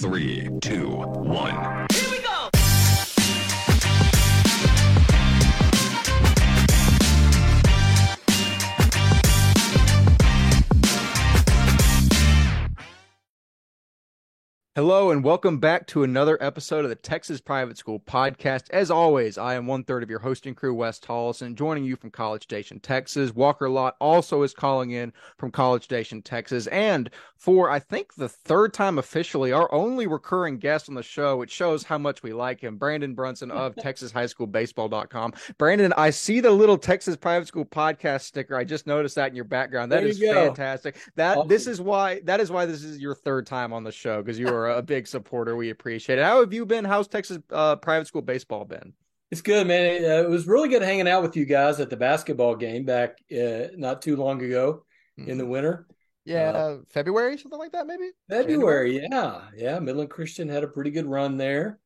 Three, two, one. Hello and welcome back to another episode of the Texas Private School Podcast. As always, I am one third of your hosting crew, Wes Tolleson, joining you from College Station, Texas. Walker Lott also is calling in from College Station, Texas. And for, I think, the third time officially, our only recurring guest on the show, which shows how much we like him, Brandon Brunson of TexasHighSchoolBaseball.com. Brandon, I see the little Texas Private School Podcast sticker. I just noticed that in your background. That There is you go. fantastic. That this is why that is why this is your third time on the show because you are a big supporter. We appreciate it. How have you been? How's Texas uh, private school baseball been? It's good, man. It, uh, it was really good hanging out with you guys at the basketball game back uh, not too long ago in the winter. Yeah, Uh, uh, February, something like that, maybe. February, yeah, yeah. Midland Christian had a pretty good run there.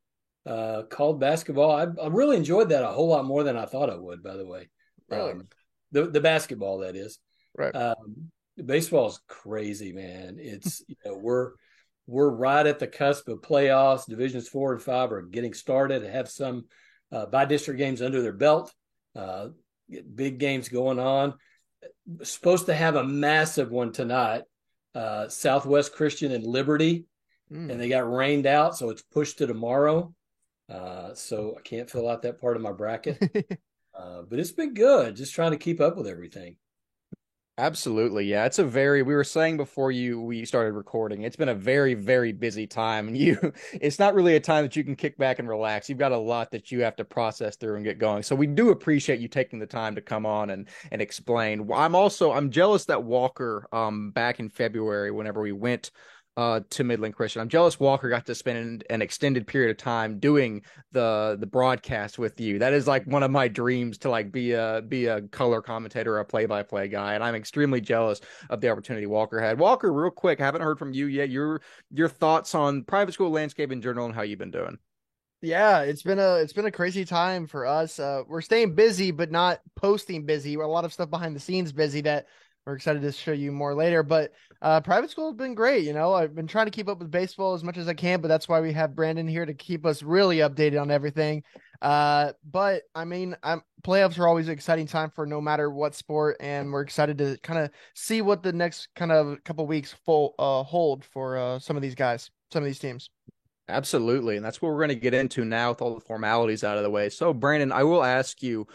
Uh, called basketball. I, I really enjoyed that a whole lot more than I thought I would. By the way, Really? Um, the the basketball that is. Right. Um, baseball is crazy, man. It's you know we're we're right at the cusp of playoffs. Divisions four and five are getting started. Have some uh, by district games under their belt. Uh, big games going on. Supposed to have a massive one tonight. Uh, Southwest Christian and Liberty, Mm. and they got rained out, so it's pushed to tomorrow. Uh, so I can't fill out that part of my bracket. uh, but it's been good, just trying to keep up with everything. Absolutely, yeah. It's a very we were saying before you we started recording. It's been a very very busy time, and you it's not really a time that you can kick back and relax. You've got a lot that you have to process through and get going. So we do appreciate you taking the time to come on and and explain. I'm also I'm jealous that Walker um back in February whenever we went uh to Midland Christian. I'm jealous Walker got to spend an extended period of time doing the the broadcast with you. That is like one of my dreams to like be a be a color commentator or a play by play guy, and I'm extremely jealous of the opportunity Walker had. Walker, real quick, haven't heard from you yet. Your your thoughts on private school landscape in general and how you've been doing. Yeah, it's been a it's been a crazy time for us. Uh, we're staying busy, but not posting busy. A lot of stuff behind the scenes busy that we're excited to show you more later. But uh, private school has been great. You know, I've been trying to keep up with baseball as much as I can, but that's why we have Brandon here to keep us really updated on everything. Uh, but I mean, I'm playoffs are always an exciting time for no matter what sport, and we're excited to kind of see what the next kind of couple weeks full uh hold for uh some of these guys, some of these teams. Absolutely. And that's what we're going to get into now with all the formalities out of the way. So, Brandon, I will ask you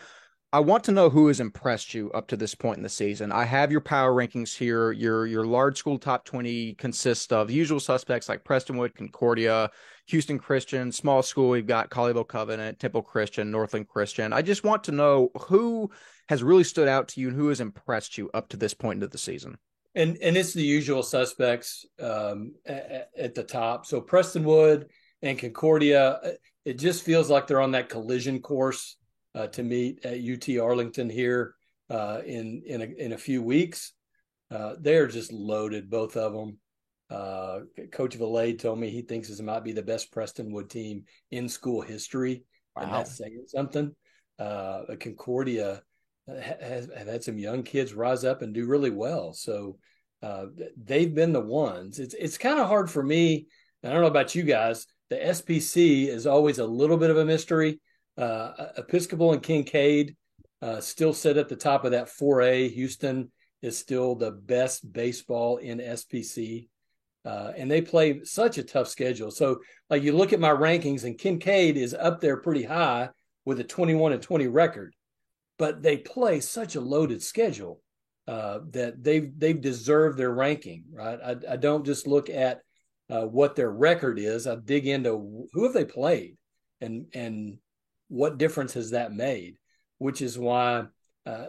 I want to know who has impressed you up to this point in the season. I have your power rankings here. Your your large school top 20 consists of usual suspects like Prestonwood, Concordia, Houston Christian, small school, we've got Colleyville Covenant, Temple Christian, Northland Christian. I just want to know who has really stood out to you and who has impressed you up to this point into the season. And and it's the usual suspects um, at, at the top. So Prestonwood and Concordia, uh, it just feels like they're on that collision course uh, to meet at UT Arlington here uh, in in a, in a few weeks. Uh, they're just loaded, both of them. Uh, Coach Valet told me he thinks this might be the best Prestonwood team in school history, and Wow. that's saying something. Uh, Concordia has have had some young kids rise up and do really well. So uh, they've been the ones. It's it's kind of hard for me. I don't know about you guys. The SPC is always a little bit of a mystery. Uh, Episcopal and Kincaid uh, still sit at the top of that 4A. Houston is still the best baseball in SPC. Uh, and they play such a tough schedule. So, like you look at my rankings, and Kincaid is up there pretty high with a 21 and 20 record, but they play such a loaded schedule uh, that they've they've deserved their ranking. Right? I, I don't just look at uh, what their record is. I dig into who have they played, and and what difference has that made? Which is why uh,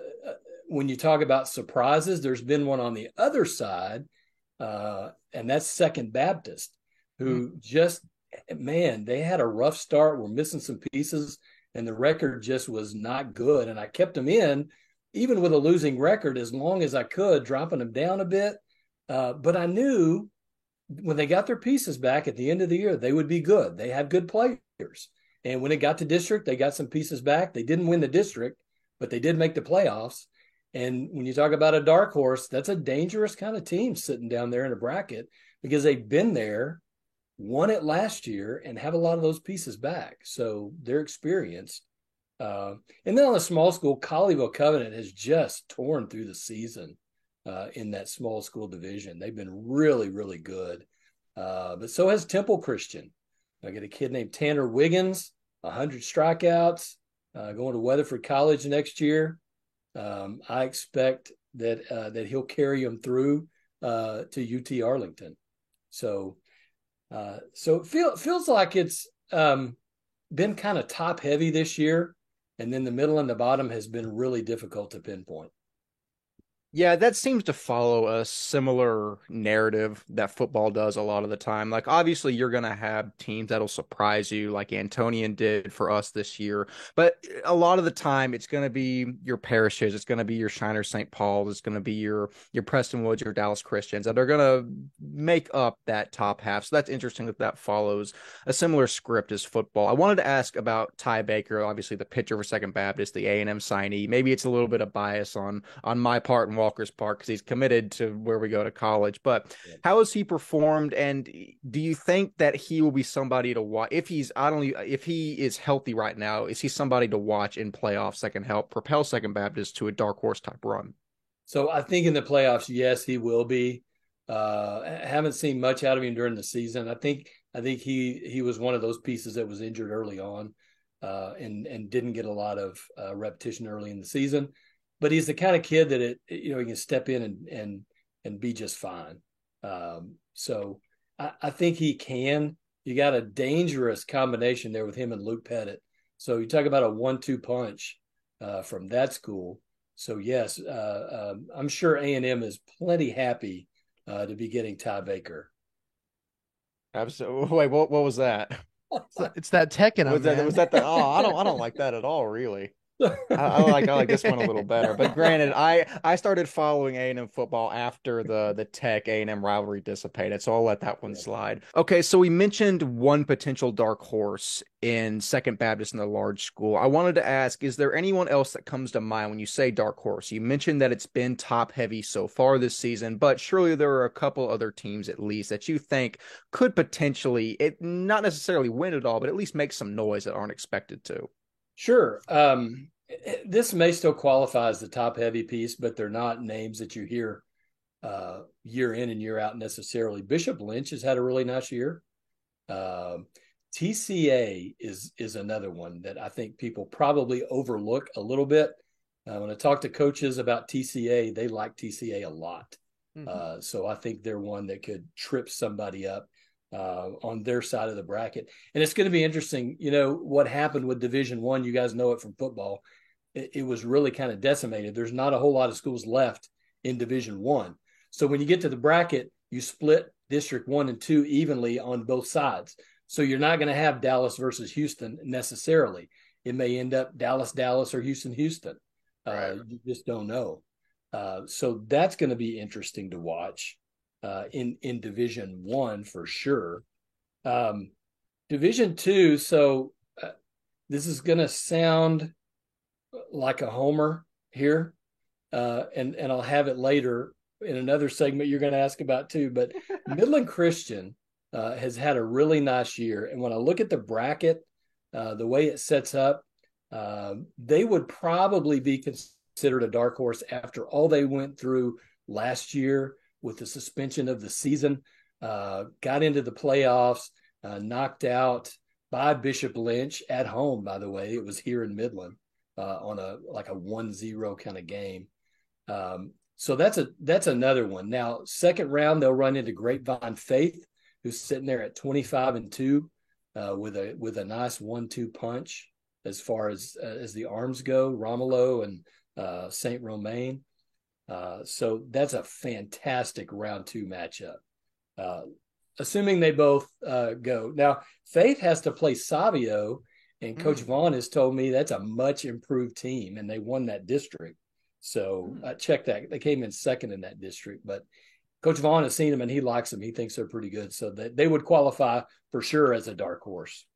when you talk about surprises, there's been one on the other side, uh, and that's Second Baptist, who just man, they had a rough start. We're missing some pieces, and the record just was not good. And I kept them in, even with a losing record, as long as I could, dropping them down a bit. Uh, but I knew when they got their pieces back at the end of the year, they would be good. They have good players. And when it got to district, they got some pieces back. They didn't win the district, but they did make the playoffs. And when you talk about a dark horse, that's a dangerous kind of team sitting down there in a bracket because they've been there won it last year and have a lot of those pieces back. So they're experienced. Uh, and then on the small school, Colleyville Covenant has just torn through the season uh, in that small school division. They've been really, really good. Uh, but so has Temple Christian. I get a kid named Tanner Wiggins, 100 strikeouts, uh, going to Weatherford College next year. Um, I expect that uh, that he'll carry him through uh, to UT Arlington. So, uh, so it feel, feels like it's um, been kind of top heavy this year, and then the middle and the bottom has been really difficult to pinpoint. Yeah, that seems to follow a similar narrative that football does a lot of the time. Like, obviously, you're going to have teams that'll surprise you, like Antonian did for us this year. But eh, a lot of the time, it's going to be your parishes, it's going to be your Shiner St. Paul's, it's going to be your your Prestonwoods, your Dallas Christians that are going to make up that top half. So that's interesting that that follows a similar script as football. I wanted to ask about Ty Baker, obviously the pitcher for Second Baptist, the A and M signee. Maybe it's a little bit of bias on on my part Walker's part because he's committed to where we go to college. But yeah. how has he performed? And do you think that he will be somebody to watch if he's I don't if he is healthy right now? Is he somebody to watch in playoffs that can help propel Second Baptist to a dark horse type run? So I think in the playoffs, yes, he will be. Uh, I haven't seen much out of him during the season. I think I think he he was one of those pieces that was injured early on, uh, and and didn't get a lot of uh, repetition early in the season but he's the kind of kid that it you know he can step in and and and be just fine. Um, so I, I, think he can. You got a dangerous combination there with him and Luke Pettit. So you talk about a one-two punch uh, from that school. So yes, uh, um, I'm sure A and M is plenty happy uh, to be getting Ty Baker. Absolutely. Wait, what? What was that? it's that tech in was that, was that the? Oh, I don't. I don't like that at all. Really. I, I, like I like this one a little better. But granted, I I started following A and M football after the the Tech A and M rivalry dissipated, so I'll let that one slide. Okay, so we mentioned one potential dark horse in Second Baptist in the large school. I wanted to ask: Is there anyone else that comes to mind when you say dark horse? You mentioned that it's been top heavy so far this season, but surely there are a couple other teams at least that you think could potentially, it not necessarily win it all, but at least make some noise that aren't expected to. Sure. Um, this may still qualify as the top heavy piece, but they're not names that you hear uh, year in and year out necessarily. Bishop Lynch has had a really nice year. Uh, um, TCA is is another one that I think people probably overlook a little bit. Uh, when I talk to coaches about TCA, they like TCA a lot. Mm-hmm. Uh, so I think they're one that could trip somebody up uh, on their side of the bracket. And it's going to be interesting. You know what happened with Division One. You guys know it from football. It, it was really kind of decimated. There's not a whole lot of schools left in Division One. So when you get to the bracket, you split District One and Two evenly on both sides. So you're not going to have Dallas versus Houston necessarily. It may end up Dallas, Dallas, or Houston, Houston. Uh, right. You just don't know. Uh, so that's going to be interesting to watch uh, in in Division One for sure. Um, Division Two, so uh, this is going to sound like a homer here, uh, and and I'll have it later in another segment you're going to ask about too. But Midland Christian uh, has had a really nice year, and when I look at the bracket, uh, the way it sets up, um, they would probably be considered a dark horse after all they went through last year with the suspension of the season, uh, got into the playoffs, uh, knocked out by Bishop Lynch at home. By the way, it was here in Midland uh, on a like a one zero kind of game. Um, so that's a that's another one. Now, second round they'll run into Grapevine Faith, who's sitting there at twenty five and two, uh, with a with a nice one two punch as far as uh, as the arms go. Romolo and uh, Saint Romain. Uh, so that's a fantastic round two matchup. Uh, assuming they both uh, go. Now, Faith has to play Savio, and Coach mm. Vaughn has told me that's a much improved team, and they won that district. So mm. I checked that. They came in second in that district, but Coach Vaughn has seen them and he likes them. He thinks they're pretty good. So that they would qualify for sure as a dark horse.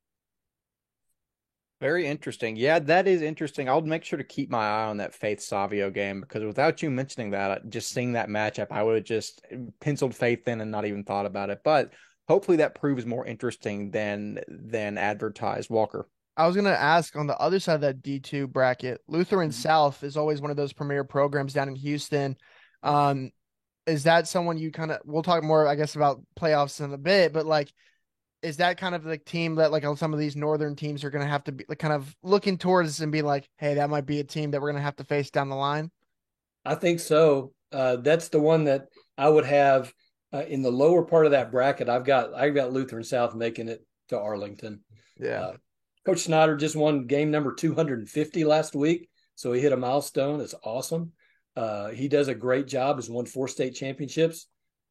Very interesting. Yeah, that is interesting. I'll make sure to keep my eye on that Faith Savio game because without you mentioning that, just seeing that matchup, I would have just penciled Faith in and not even thought about it. But hopefully that proves more interesting than than advertised. Walker. I was gonna ask on the other side of that D two bracket, Lutheran Mhm. South is always one of those premier programs down in Houston. Um, is that someone you kind of? We'll talk more, I guess, about playoffs in a bit, but like, is that kind of the team that like some of these northern teams are gonna have to be like, kind of looking towards and be like, hey, that might be a team that we're gonna have to face down the line? I think so. Uh, that's the one that I would have uh, in the lower part of that bracket. I've got I've got Lutheran South making it to Arlington. Yeah. Uh, Coach Snyder just won game number 250 last week, so he hit a milestone. It's awesome. Uh, he does a great job. Has won four state championships.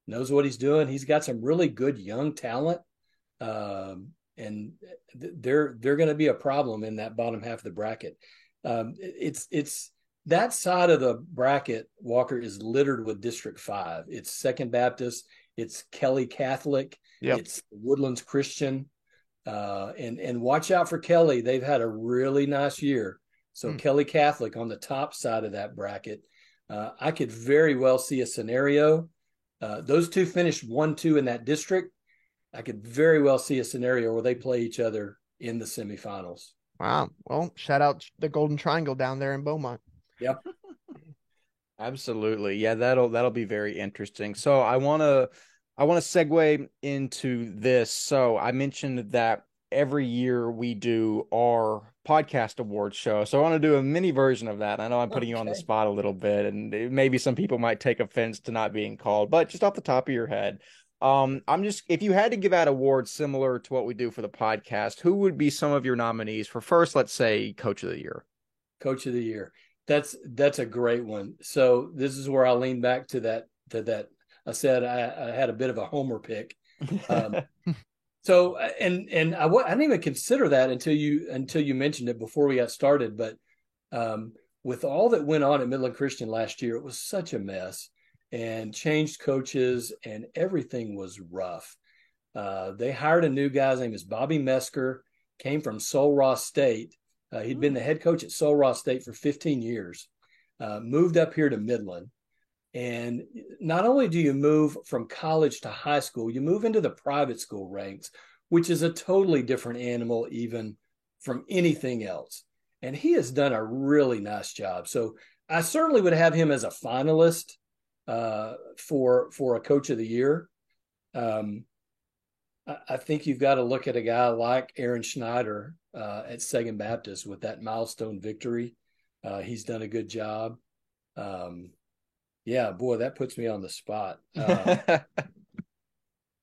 Knows what he's doing. He's got some really good young talent, um, and th- they're they're going to be a problem in that bottom half of the bracket. Um, it's it's that side of the bracket. Walker is littered with District Five. It's Second Baptist. It's Kelly Catholic. Yep. It's Woodlands Christian. Uh, and and watch out for Kelly. They've had a really nice year. So Hmm. Kelly Catholic on the top side of that bracket. Uh, I could very well see a scenario. Uh, those two finished one two in that district. I could very well see a scenario where they play each other in the semifinals. Wow. Well, shout out the Golden Triangle down there in Beaumont. Yep. Absolutely. Yeah, that'll that'll be very interesting. So I want to I want to segue into this. So I mentioned that every year we do our podcast awards show. So I want to do a mini version of that. I know I'm putting you on the spot a little bit and maybe some people might take offense to not being called, but just off the top of your head, um I'm just if you had to give out awards similar to what we do for the podcast, who would be some of your nominees for first, let's say coach of the year? Coach of the year. That's that's a great one. So this is where I lean back to that to that. I said I, I had a bit of a homer pick. Um, so and and I, I didn't even consider that until you until you mentioned it before we got started. But um, with all that went on at Midland Christian last year, it was such a mess and changed coaches and everything was rough. Uh, they hired a new guy. His name is Bobby Mesker. Came from Sul Ross State. Uh, he'd been the head coach at Sul Ross State for 15 years. Uh, moved up here to Midland. And not only do you move from college to high school, you move into the private school ranks, which is a totally different animal, even from anything else. And he has done a really nice job. So I certainly would have him as a finalist uh, for for a coach of the year. Um, I, I think you've got to look at a guy like Aaron Schneider uh, at Second Baptist with that milestone victory. Uh, he's done a good job. Um, yeah, boy, that puts me on the spot. Uh,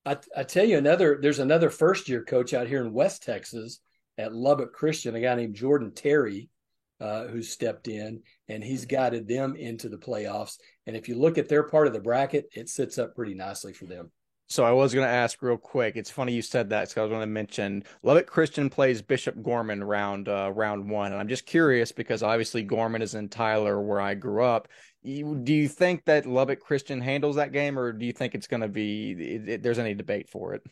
I, I tell you another. There's another first year coach out here in West Texas at Lubbock Christian, a guy named Jordan Terry, uh, who stepped in and he's guided them into the playoffs. And if you look at their part of the bracket, it sits up pretty nicely for them. So I was going to ask real quick. It's funny you said that because I was going to mention Lubbock Christian plays Bishop Gorman round uh, round one, and I'm just curious because obviously Gorman is in Tyler, where I grew up. You, do you think that Lubbock Christian handles that game, or do you think it's going to be? It, it- there's any debate for it?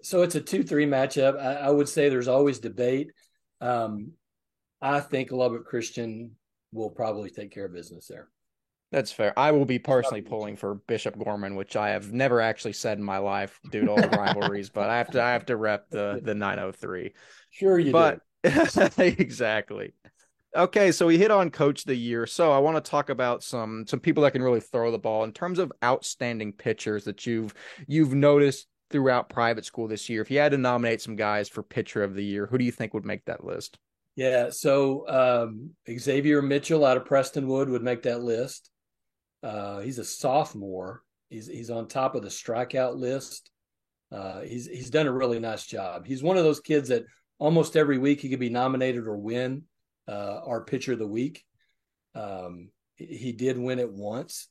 So it's a two-three matchup. I, I would say there's always debate. Um, I think Lubbock Christian will probably take care of business there. That's fair. I will be personally pulling for Bishop Gorman, which I have never actually said in my life due to all the rivalries, but I have to I have to rep the the 903. Sure, you but do. exactly. Okay, so we hit on coach of the year. So I want to talk about some some people that can really throw the ball in terms of outstanding pitchers that you've you've noticed throughout private school this year. If you had to nominate some guys for pitcher of the year, who do you think would make that list? Yeah, so um, Xavier Mitchell out of Prestonwood would make that list. Uh, he's a sophomore. He's he's on top of the strikeout list. Uh, he's he's done a really nice job. He's one of those kids that almost every week he could be nominated or win uh, our pitcher of the week. Um, he, did win it once.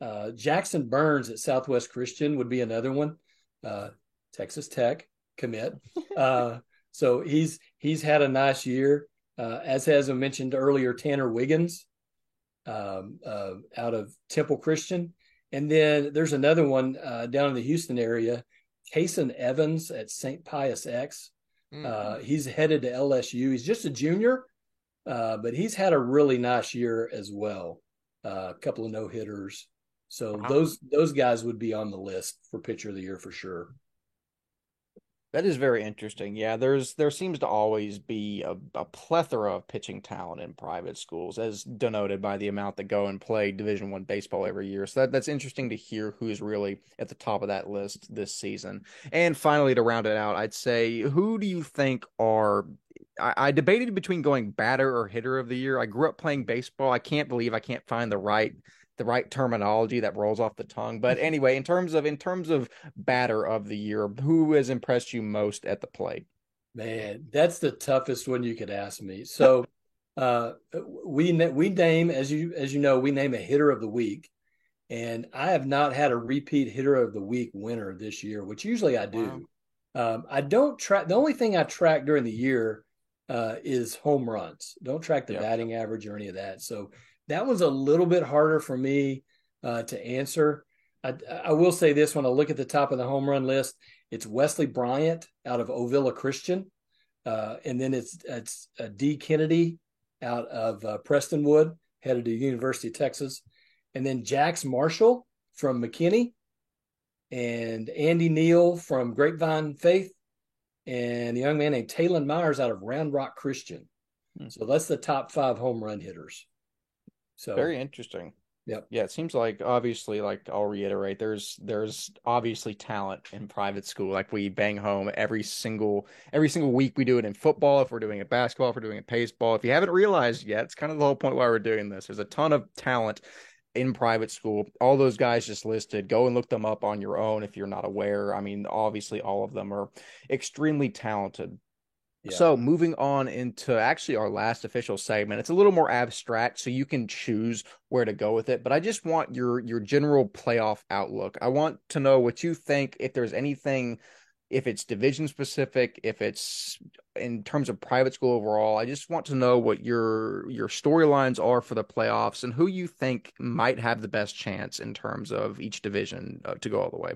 Uh, Jackson Burns at Southwest Christian would be another one. Uh, Texas Tech commit. Uh, so he's he's had a nice year, uh, as has I mentioned earlier, Tanner Wiggins um, uh, out of Temple Christian, and then there's another one uh, down in the Houston area, Kason Evans at St. Pius X. Mm. Uh, he's headed to LSU. He's just a junior, uh, but he's had a really nice year as well. Uh, a couple of no hitters. So Wow. those those guys would be on the list for pitcher of the year for sure. That is very interesting. Yeah, there's there seems to always be a, a plethora of pitching talent in private schools, as denoted by the amount that go and play Division One baseball every year. So that, that's interesting to hear who's really at the top of that list this season. And finally, to round it out, I'd say who do you think are I, I debated between going batter or hitter of the year. I grew up playing baseball. I can't believe I can't find the right the right terminology that rolls off the tongue. But anyway, in terms of in terms of batter of the year, who has impressed you most at the plate? Man, that's the toughest one you could ask me. So uh we we name as you as you know, we name a hitter of the week. And I have not had a repeat hitter of the week winner this year, which usually I do. Um, I don't track the only thing I track during the year uh, is home runs. Don't track the Yeah. batting average or any of that. So that was a little bit harder for me uh, to answer. I, I will say this when I look at the top of the home run list, it's Wesley Bryant out of Ovilla Christian, uh, and then it's it's uh, D Kennedy out of uh, Prestonwood, headed to University of Texas, and then Jax Marshall from McKinney, and Andy Neal from Grapevine Faith, and a young man named Taylon Myers out of Round Rock Christian. Hmm. So that's the top five home run hitters. So Very interesting. Yeah. Yeah, it seems like obviously, like I'll reiterate, there's there's obviously talent in private school. Like we bang home every single every single week. We do it in football. If we're doing it basketball, if we're doing it baseball. If you haven't realized yet, it's kind of the whole point why we're doing this. There's a ton of talent in private school. All those guys just listed. Go and look them up on your own if you're not aware. I mean, obviously, all of them are extremely talented. Yeah. So moving on into actually our last official segment, it's a little more abstract, so you can choose where to go with it. But I just want your your general playoff outlook. I want to know what you think. If there's anything, if it's division specific, if it's in terms of private school overall, I just want to know what your your storylines are for the playoffs and who you think might have the best chance in terms of each division uh, to go all the way.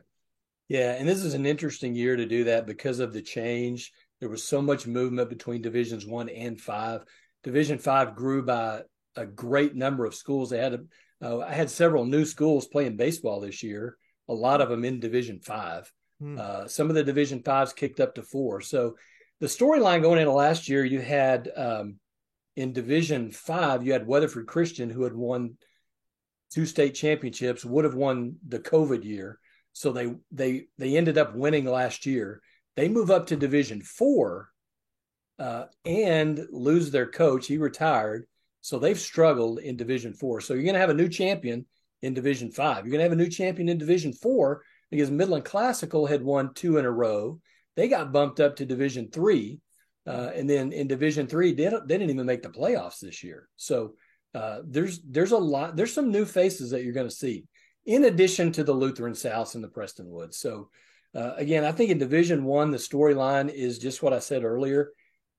Yeah, and this is an interesting year to do that because of the change. There was so much movement between divisions one and five. Division five grew by a great number of schools. They had, a, uh, I had several new schools playing baseball this year. A lot of them in Division five. Hmm. Uh, some of the Division fives kicked up to four. So the storyline going into last year, you had um, in Division five, you had Weatherford Christian who had won two state championships, would have won the COVID year. So they they they ended up winning last year. They move up to Division Four uh, and lose their coach. He retired, so they've struggled in Division Four. So you're going to have a new champion in Division Five. You're going to have a new champion in Division Four because Midland Classical had won two in a row. They got bumped up to Division Three, uh, and then in Division Three, they, they didn't even make the playoffs this year. So uh, there's there's a lot. There's some new faces that you're going to see in addition to the Lutheran South and the Prestonwoods. So uh, again, I think in Division One, the storyline is just what I said earlier.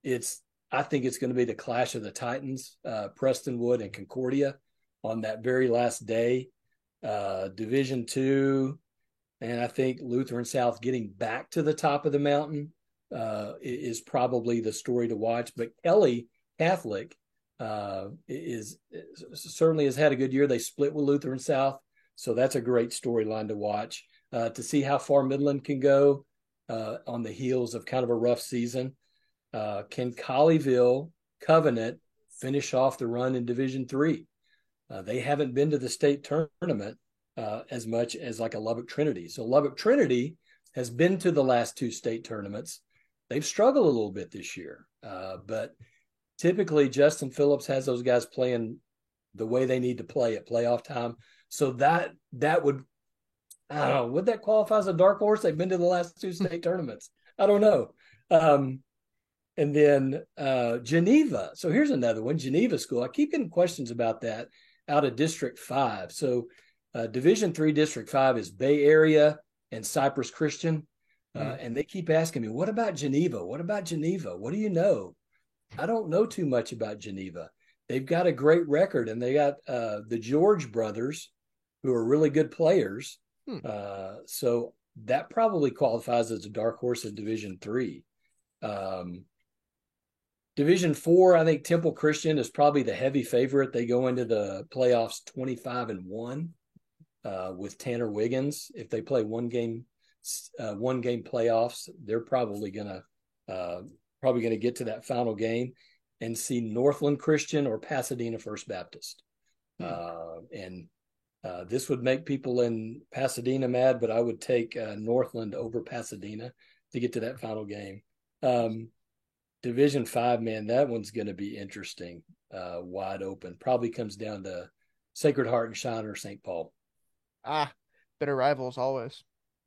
It's I think it's going to be the clash of the Titans, uh, Prestonwood and Concordia, on that very last day. Uh, Division Two, and I think Lutheran South getting back to the top of the mountain uh, is probably the story to watch. But Kelly Catholic uh, is, is certainly has had a good year. They split with Lutheran South, so that's a great storyline to watch uh, to see how far Midland can go uh, on the heels of kind of a rough season. Uh, can Colleyville Covenant finish off the run in Division Three? Uh, they haven't been to the state tournament uh, as much as like a Lubbock Trinity. So Lubbock Trinity has been to the last two state tournaments. They've struggled a little bit this year, uh, but typically Justin Phillips has those guys playing the way they need to play at playoff time. So that that would I don't know, would that qualify as a dark horse? They've been to the last two state tournaments. I don't know. Um, and then uh, Geneva. So here's another one, Geneva School. I keep getting questions about that out of District Five. So uh, Division Three, District Five is Bay Area and Cypress Christian, uh, Mm. and they keep asking me, "What about Geneva? What about Geneva? What do you know?" I don't know too much about Geneva. They've got a great record, and they got uh, the George brothers, who are really good players. Hmm. Uh, so that probably qualifies as a dark horse in Division Three. Um, Division Four, I think Temple Christian is probably the heavy favorite. They go into the playoffs twenty-five and one. uh, with Tanner Wiggins. If they play one game, uh, one game playoffs, they're probably gonna uh, probably gonna get to that final game and see Northland Christian or Pasadena First Baptist. Hmm. Uh, and uh, this would make people in Pasadena mad, but I would take uh, Northland over Pasadena to get to that final game. Um, Division five, man, that one's going to be interesting, uh, wide open. Probably comes down to Sacred Heart and Shiner St. Paul. Ah, bitter rivals always.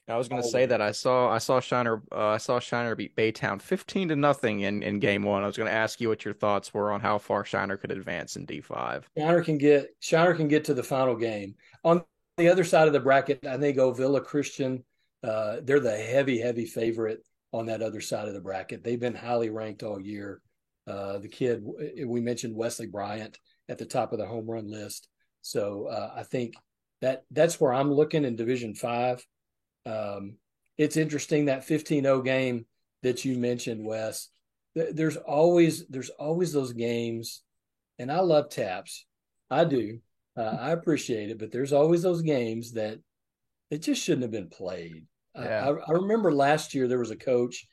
I was going to say that I saw I saw Shiner uh, I saw Shiner beat Baytown fifteen to nothing in, in game one. I was going to ask you what your thoughts were on how far Shiner could advance in D five. Shiner can get Shiner can get to the final game. On the other side of the bracket, I think Ovilla Christian. Uh, they're the heavy heavy favorite on that other side of the bracket. They've been highly ranked all year. Uh, the kid we mentioned Wesley Bryant at the top of the home run list. So uh, I think that that's where I'm looking in Division Five. Um, it's interesting that 15-0 game that you mentioned, Wes. There's always there's always those games, and I love TAPPS. I do. Uh, I appreciate it, but there's always those games that it just shouldn't have been played. Yeah. I, I remember last year there was a coach.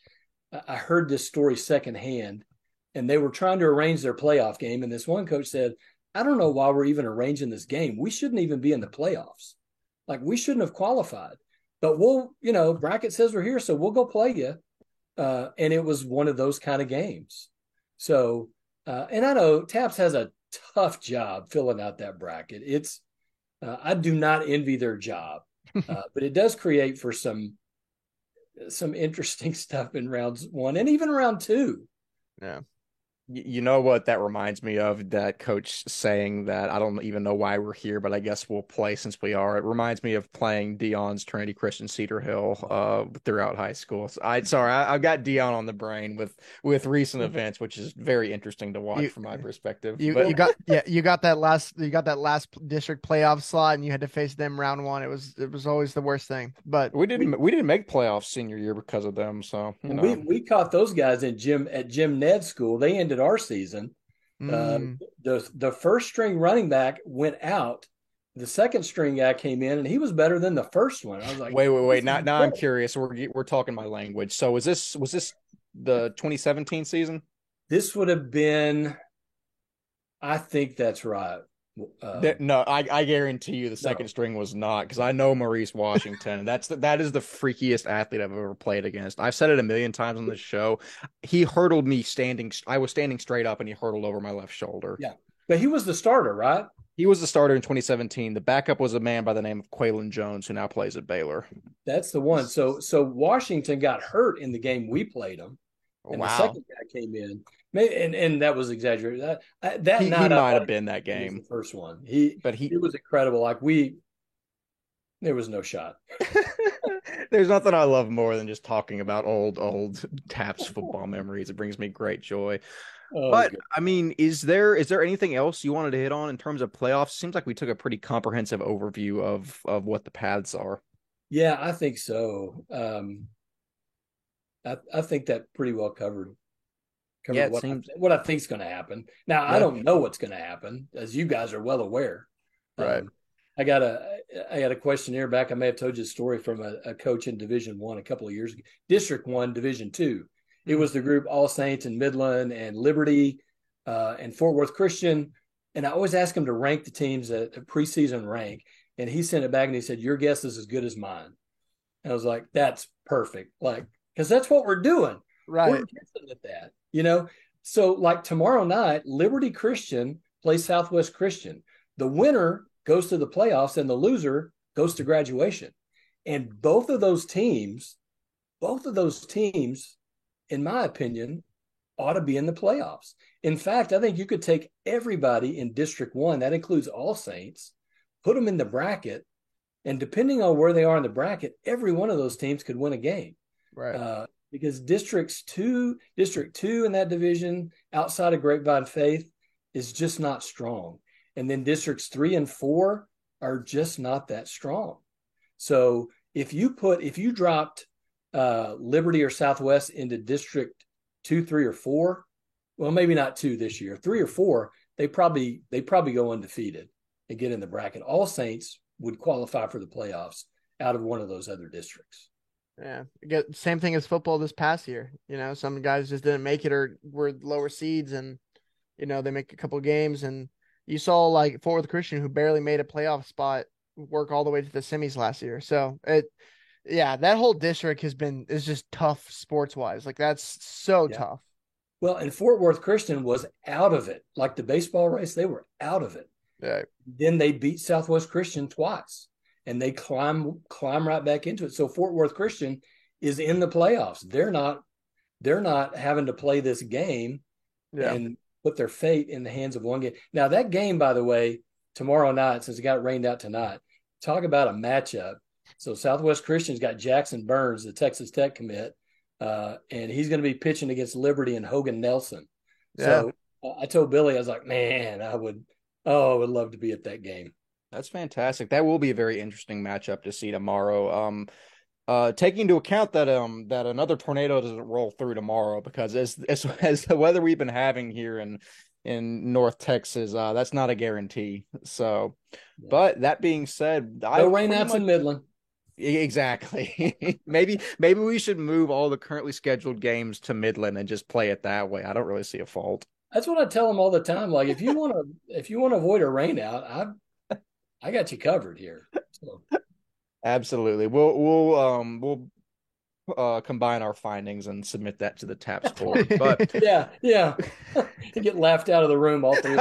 I heard this story secondhand, and they were trying to arrange their playoff game. And this one coach said, I don't know why we're even arranging this game. We shouldn't even be in the playoffs. Like we shouldn't have qualified. But we'll, you know, bracket says we're here, so we'll go play you. Uh, and it was one of those kind of games. So, uh, and I know TAPPS has a tough job filling out that bracket. It's, uh, I do not envy their job, uh, but it does create for some, some interesting stuff in rounds one and even round two. Yeah you know what that reminds me of that coach saying that I don't even know why we're here, but I guess we'll play since we are. It reminds me of playing Dion's Trinity Christian Cedar Hill uh, throughout high school. So I sorry, I, have got Dion on the brain with with recent mm-hmm. events, which is very interesting to watch you, from my perspective. You, but... you got yeah, you got that last you got that last district playoff slot, and you had to face them round one. It was it was always the worst thing. But we didn't we, we didn't make playoffs senior year because of them. So you know. we we caught those guys in Jim at Jim Ned school. They ended our season Mm. Uh, the the first string running back went out. The second string guy came in, and he was better than the first one. I was like, "Wait, wait, wait!" Now, now I'm curious. We're we're talking my language. So, was this was this the 2017 season? This would have been. I think that's right. Uh, no, I, I guarantee you the second no. string was not because I know Maurice Washington. and that's the, that is the freakiest athlete I've ever played against. I've said it a million times on this show. He hurdled me standing. I was standing straight up, and he hurdled over my left shoulder. Yeah, but he was the starter, right? He was the starter in 2017. The backup was a man by the name of Quaylen Jones, who now plays at Baylor. That's the one. So so Washington got hurt in the game we played him, and wow. the second guy came in. Maybe, and, and that was exaggerated. That that he, he might have been that game, first one. He but he it was incredible. Like we, there was no shot. There's nothing I love more than just talking about old old TAPPS football memories. It brings me great joy. Oh, but good. I mean, is there is there anything else you wanted to hit on in terms of playoffs? Seems like we took a pretty comprehensive overview of of what the paths are. Yeah, I think so. Um, I I think that pretty well covered cover yeah, what, seems... I, what I think is going to happen. Now, yeah. I don't know what's going to happen, as you guys are well aware. Right. Um, I got a I got a questionnaire back. I may have told you a story from a, a coach in Division One a couple of years ago. District One, Division Two. It mm-hmm. was the group All Saints and Midland and Liberty uh, and Fort Worth Christian. And I always ask him to rank the teams at a preseason rank. And he sent it back and he said, "Your guess is as good as mine." And I was like, "That's perfect." Like, because that's what we're doing. Right. We're guessing at that you know? So like tomorrow night liberty christian plays southwest christian. The winner goes to the playoffs and the loser goes to graduation. And both of those teams both of those teams in my opinion ought to be in the playoffs. In fact i think you could take everybody in district one that includes all saints put them in the bracket and depending on where they are in the bracket every one of those teams could win a game. Right. Uh, because districts two, district two in that division outside of Grapevine Faith is just not strong. And then districts three and four are just not that strong. So if you put, if you dropped uh, Liberty or Southwest into district two, three, or four, well, maybe not two this year, three or four, they probably they probably go undefeated and get in the bracket. All Saints would qualify for the playoffs out of one of those other districts. Yeah, get same thing as football this past year. You know, some guys just didn't make it or were lower seeds, and you know they make a couple games, and you saw like Fort Worth Christian who barely made a playoff spot work all the way to the semis last year. So it, yeah, that whole district has been is just tough sports wise. Like that's so yeah. tough. Well, and Fort Worth Christian was out of it. Like the baseball race, they were out of it. Yeah. Then they beat Southwest Christian twice and they climb climb right back into it. So Fort Worth Christian is in the playoffs. They're not they're not having to play this game yeah. and put their fate in the hands of one game. Now that game, by the way, tomorrow night, since it got rained out tonight, talk about a matchup. So Southwest Christian's got Jackson Burns, the Texas Tech commit, uh, and he's going to be pitching against Liberty and Hogan Nelson. Yeah. So I told Billy, I was like, man, I would, oh, I would love to be at that game. That's fantastic. That will be a very interesting matchup to see tomorrow. Um, uh, taking into account that um that another tornado doesn't roll through tomorrow because as as as the weather we've been having here in in North Texas, uh, that's not a guarantee. So, yeah. but that being said, no I rainouts much... in Midland. Exactly. maybe maybe we should move all the currently scheduled games to Midland and just play it that way. I don't really see a fault. That's what I tell them all the time. Like if you want to if you want to avoid a rainout, I I got you covered here. So. Absolutely. We'll we'll um we'll uh combine our findings and submit that to the TAPPS board. But yeah, yeah. get laughed out of the room all three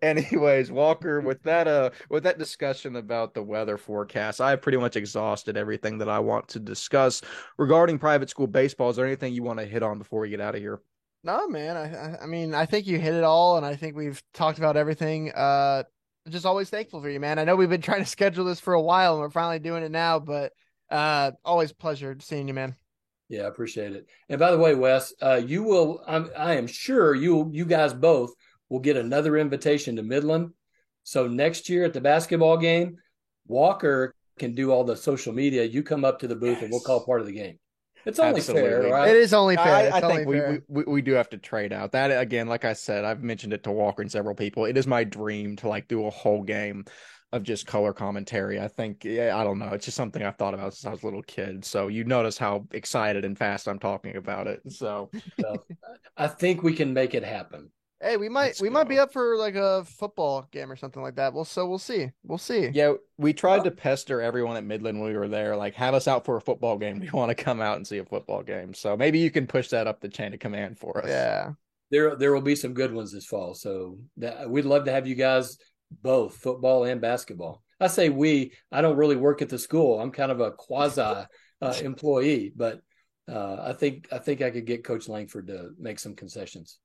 Anyways, Walker, with that uh with that discussion about the weather forecast, I have pretty much exhausted everything that I want to discuss regarding private school baseball. Is there anything you want to hit on before we get out of here? No, man. I I mean, I think you hit it all, and I think we've talked about everything. Uh, just always thankful for you, man. I know we've been trying to schedule this for a while, and we're finally doing it now. But uh, always pleasure seeing you, man. Yeah, I appreciate it. And by the way, Wes, uh, you will. I'm, I am sure you you guys both will get another invitation to Midland. So next year at the basketball game, Walker can do all the social media. You come up to the booth yes. and we'll call part of the game. It's only Absolutely. fair, right? It is only fair. I, I think we, we, we do have to trade out that again. Like I said, I've mentioned it to Walker and several people. It is my dream to like do a whole game of just color commentary. I think yeah, I don't know. It's just something I've thought about since I was a little kid. So you notice how excited and fast I'm talking about it. So, so I think we can make it happen. Hey, we might Let's we go. might be up for like a football game or something like that. Well, so we'll see. We'll see. Yeah, we tried to pester everyone at Midland when we were there, like have us out for a football game. We want to come out and see a football game. So maybe you can push that up the chain of command for us. Yeah. There there will be some good ones this fall. So that, we'd love to have you guys both football and basketball. I say we. I don't really work at the school. I'm kind of a quasi uh, employee, but uh, I think I think I could get Coach Langford to make some concessions.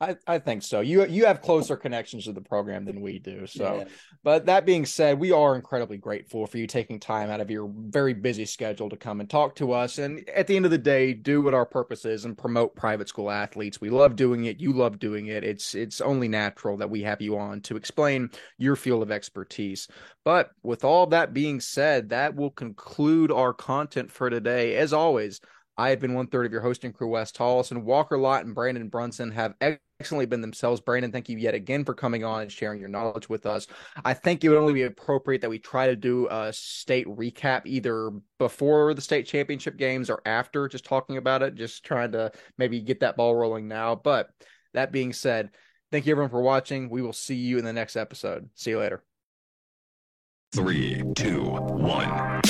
I, I think so. You you have closer connections to the program than we do. So, yeah. but that being said, we are incredibly grateful for you taking time out of your very busy schedule to come and talk to us. And at the end of the day, do what our purpose is and promote private school athletes. We love doing it. You love doing it. It's it's only natural that we have you on to explain your field of expertise. But with all that being said, that will conclude our content for today. As always, I have been one third of your hosting crew, Wes Tolleson. Walker Lott and Brandon Brunson have excellently been themselves. Brandon, thank you yet again for coming on and sharing your knowledge with us. I think it would only be appropriate that we try to do a state recap either before the state championship games or after, just talking about it, just trying to maybe get that ball rolling now. But that being said, thank you everyone for watching. We will see you in the next episode. See you later. Three, two, one.